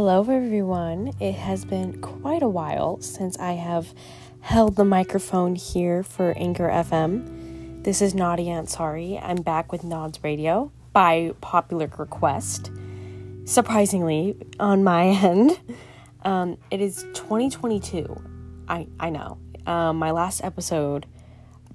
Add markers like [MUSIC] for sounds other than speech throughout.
Hello, everyone. It has been quite a while since I have held the microphone here for Anchor FM. This is Nadia Ansari. I'm back with Nods Radio by popular request. Surprisingly, on my [LAUGHS] end, um, it is 2022. I, I know. Um, my last episode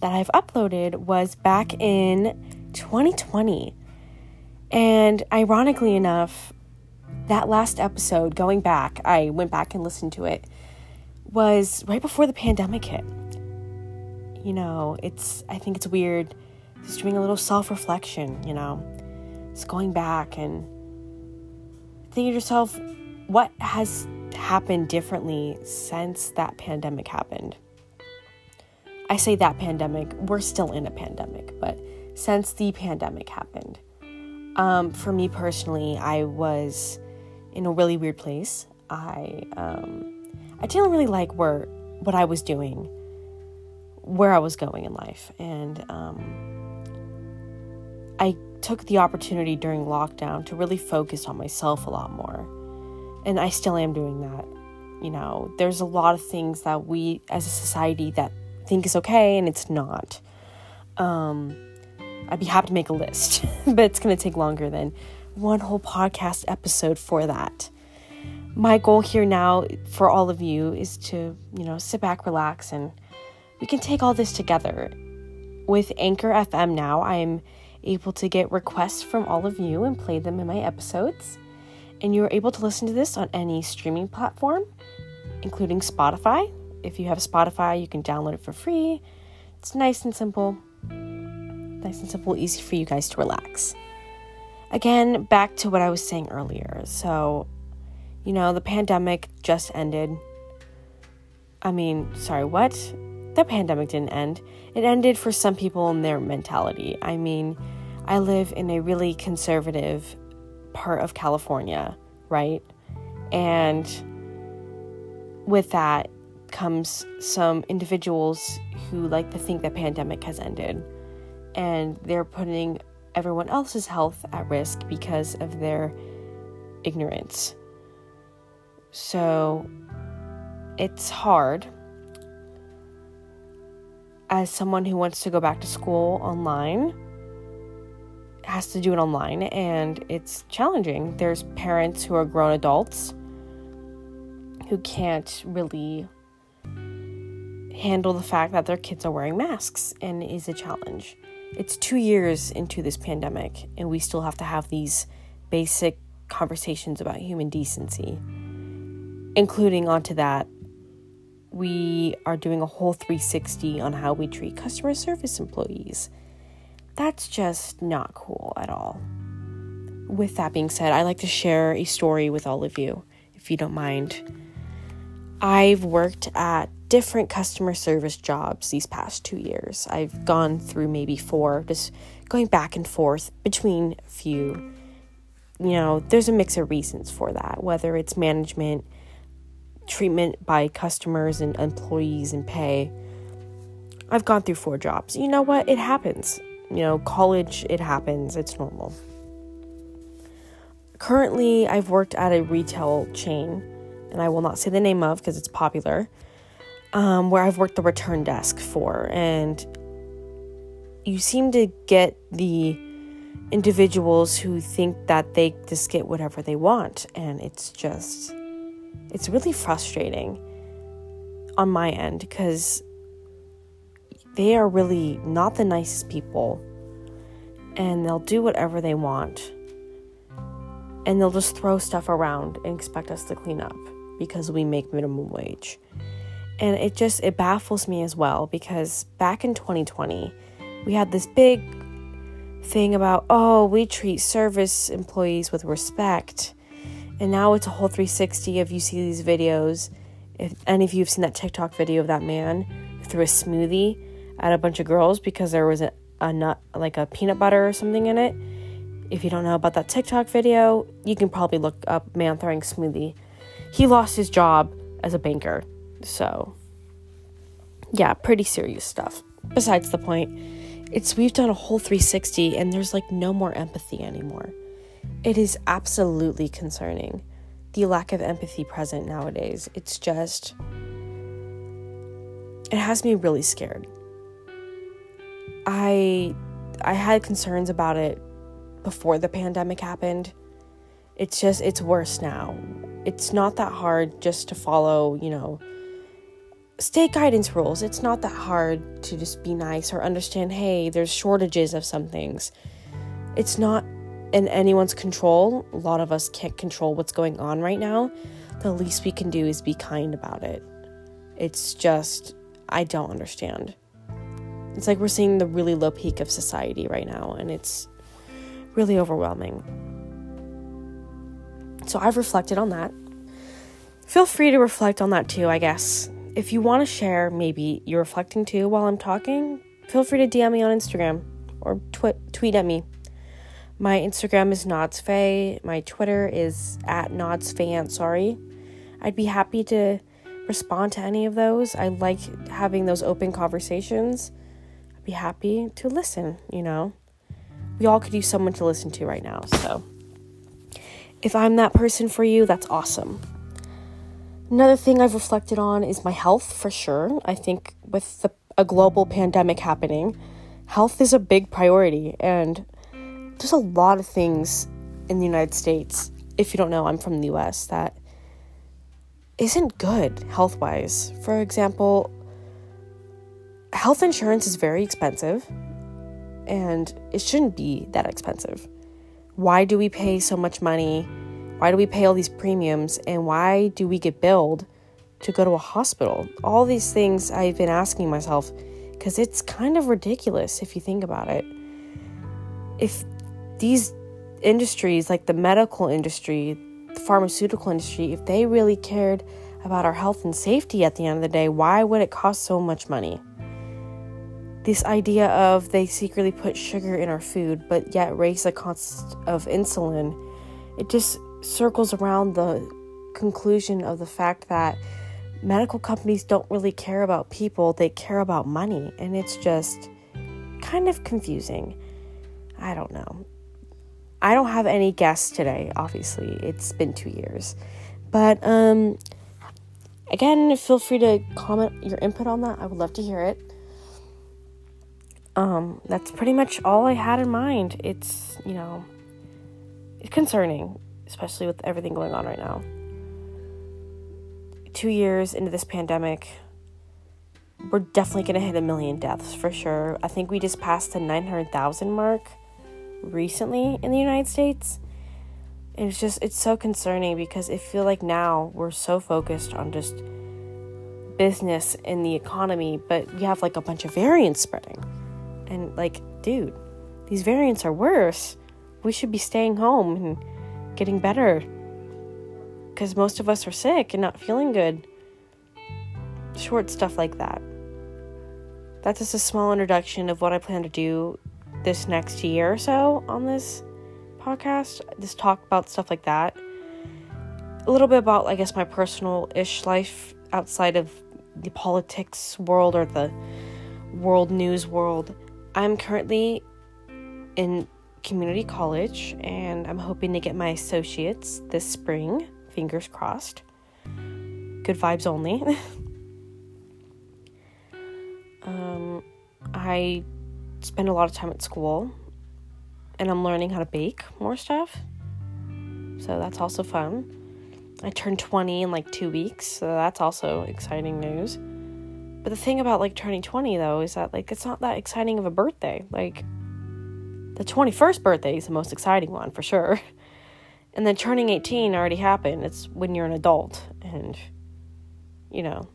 that I've uploaded was back in 2020. And ironically enough, that last episode, going back, I went back and listened to it, was right before the pandemic hit. You know, it's, I think it's weird just doing a little self reflection, you know, just going back and thinking to yourself, what has happened differently since that pandemic happened? I say that pandemic, we're still in a pandemic, but since the pandemic happened, um, for me personally, I was in a really weird place. I um, I didn't really like where what I was doing, where I was going in life, and um, I took the opportunity during lockdown to really focus on myself a lot more, and I still am doing that. You know, there's a lot of things that we as a society that think is okay and it's not. Um, I'd be happy to make a list, [LAUGHS] but it's going to take longer than one whole podcast episode for that. My goal here now for all of you is to, you know, sit back, relax, and we can take all this together. With Anchor FM now, I'm able to get requests from all of you and play them in my episodes. And you're able to listen to this on any streaming platform, including Spotify. If you have Spotify, you can download it for free. It's nice and simple. Nice and simple, easy for you guys to relax again, back to what I was saying earlier. So, you know, the pandemic just ended. I mean, sorry, what? The pandemic didn't end. It ended for some people in their mentality. I mean, I live in a really conservative part of California, right? And with that comes some individuals who like to think the pandemic has ended and they're putting everyone else's health at risk because of their ignorance. So it's hard as someone who wants to go back to school online has to do it online and it's challenging. There's parents who are grown adults who can't really handle the fact that their kids are wearing masks and is a challenge it's two years into this pandemic, and we still have to have these basic conversations about human decency. Including onto that, we are doing a whole 360 on how we treat customer service employees. That's just not cool at all. With that being said, I'd like to share a story with all of you, if you don't mind. I've worked at different customer service jobs these past two years. I've gone through maybe four, just going back and forth between a few. You know, there's a mix of reasons for that, whether it's management, treatment by customers and employees, and pay. I've gone through four jobs. You know what? It happens. You know, college, it happens. It's normal. Currently, I've worked at a retail chain, and I will not say the name of because it's popular um, where I've worked the return desk for, and you seem to get the individuals who think that they just get whatever they want, and it's just, it's really frustrating on my end because they are really not the nicest people, and they'll do whatever they want, and they'll just throw stuff around and expect us to clean up because we make minimum wage. And it just it baffles me as well because back in 2020, we had this big thing about oh, we treat service employees with respect. And now it's a whole 360 if you see these videos. If any of you have seen that TikTok video of that man threw a smoothie at a bunch of girls because there was a, a nut like a peanut butter or something in it. If you don't know about that TikTok video, you can probably look up man throwing smoothie. He lost his job as a banker so, yeah, pretty serious stuff. Besides the point, it's we've done a whole 360 and there's like no more empathy anymore. It is absolutely concerning the lack of empathy present nowadays. It's just, it has me really scared. I, I had concerns about it before the pandemic happened. It's just, it's worse now. It's not that hard just to follow, you know, state guidance rules. It's not that hard to just be nice or understand, hey, there's shortages of some things. It's not in anyone's control. A lot of us can't control what's going on right now. The least we can do is be kind about it. It's just, I don't understand. It's like we're seeing the really low peak of society right now, and it's really overwhelming. So I've reflected on that. Feel free to reflect on that too, I guess. If you want to share, maybe you're reflecting too while I'm talking, feel free to DM me on Instagram or tweet at me. My Instagram is nodsfay. My Twitter is at nodsfay. Sorry, I'd be happy to respond to any of those. I like having those open conversations. I'd be happy to listen. You know, we all could use someone to listen to right now. So, if I'm that person for you, that's awesome. Another thing I've reflected on is my health for sure. I think with the, a global pandemic happening, health is a big priority. And there's a lot of things in the United States, if you don't know, I'm from the US, that isn't good health wise. For example, health insurance is very expensive and it shouldn't be that expensive. Why do we pay so much money why do we pay all these premiums? And why do we get billed to go to a hospital? All these things I've been asking myself because it's kind of ridiculous if you think about it. If these industries, like the medical industry, the pharmaceutical industry, if they really cared about our health and safety at the end of the day, why would it cost so much money? This idea of they secretly put sugar in our food, but yet raise the cost of insulin, it just circles around the conclusion of the fact that medical companies don't really care about people, they care about money. And it's just kind of confusing. I don't know. I don't have any guests today, obviously. It's been two years. But um again, feel free to comment your input on that. I would love to hear it. Um, that's pretty much all I had in mind. It's, you know, concerning especially with everything going on right now. Two years into this pandemic, we're definitely going to hit a million deaths for sure. I think we just passed the 900,000 mark recently in the United States. It's just, it's so concerning because I feel like now we're so focused on just business and the economy, but we have like a bunch of variants spreading. And like, dude, these variants are worse. We should be staying home and getting better because most of us are sick and not feeling good. Short stuff like that. That's just a small introduction of what I plan to do this next year or so on this podcast. Just talk about stuff like that. A little bit about, I guess, my personal ish life outside of the politics world or the world news world. I'm currently in community college and I'm hoping to get my associates this spring. Fingers crossed. Good vibes only. [LAUGHS] um, I spend a lot of time at school and I'm learning how to bake more stuff. So that's also fun. I turned 20 in like two weeks, so that's also exciting news. But the thing about like turning 20 though is that like it's not that exciting of a birthday. Like the 21st birthday is the most exciting one for sure. [LAUGHS] And then turning 18 already happened. It's when you're an adult. And, you know,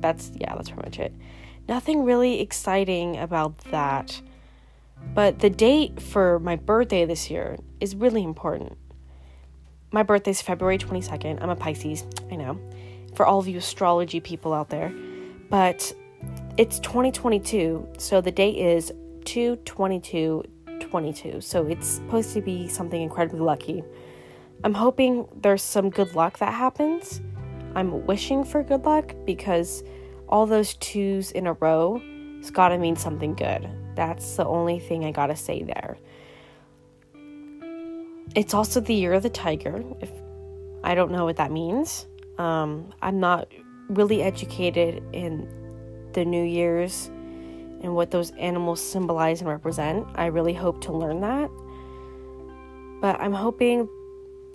that's, yeah, that's pretty much it. Nothing really exciting about that. But the date for my birthday this year is really important. My birthday is February 22nd. I'm a Pisces, I know, for all of you astrology people out there. But it's 2022, so the date is 2 22 22. So it's supposed to be something incredibly lucky. I'm hoping there's some good luck that happens. I'm wishing for good luck because all those twos in a row has got to mean something good. That's the only thing I got to say there. it's also the year of the tiger. If I don't know what that means, um, I'm not really educated in the New Year's and what those animals symbolize and represent. I really hope to learn that. But I'm hoping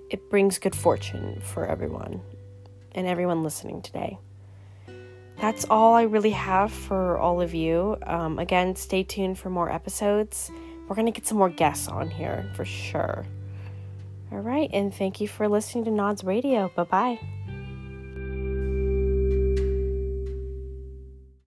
it brings good fortune for everyone and everyone listening today. That's all I really have for all of you. Um, again, stay tuned for more episodes. We're going to get some more guests on here for sure. All right, and thank you for listening to Nods Radio. Bye bye.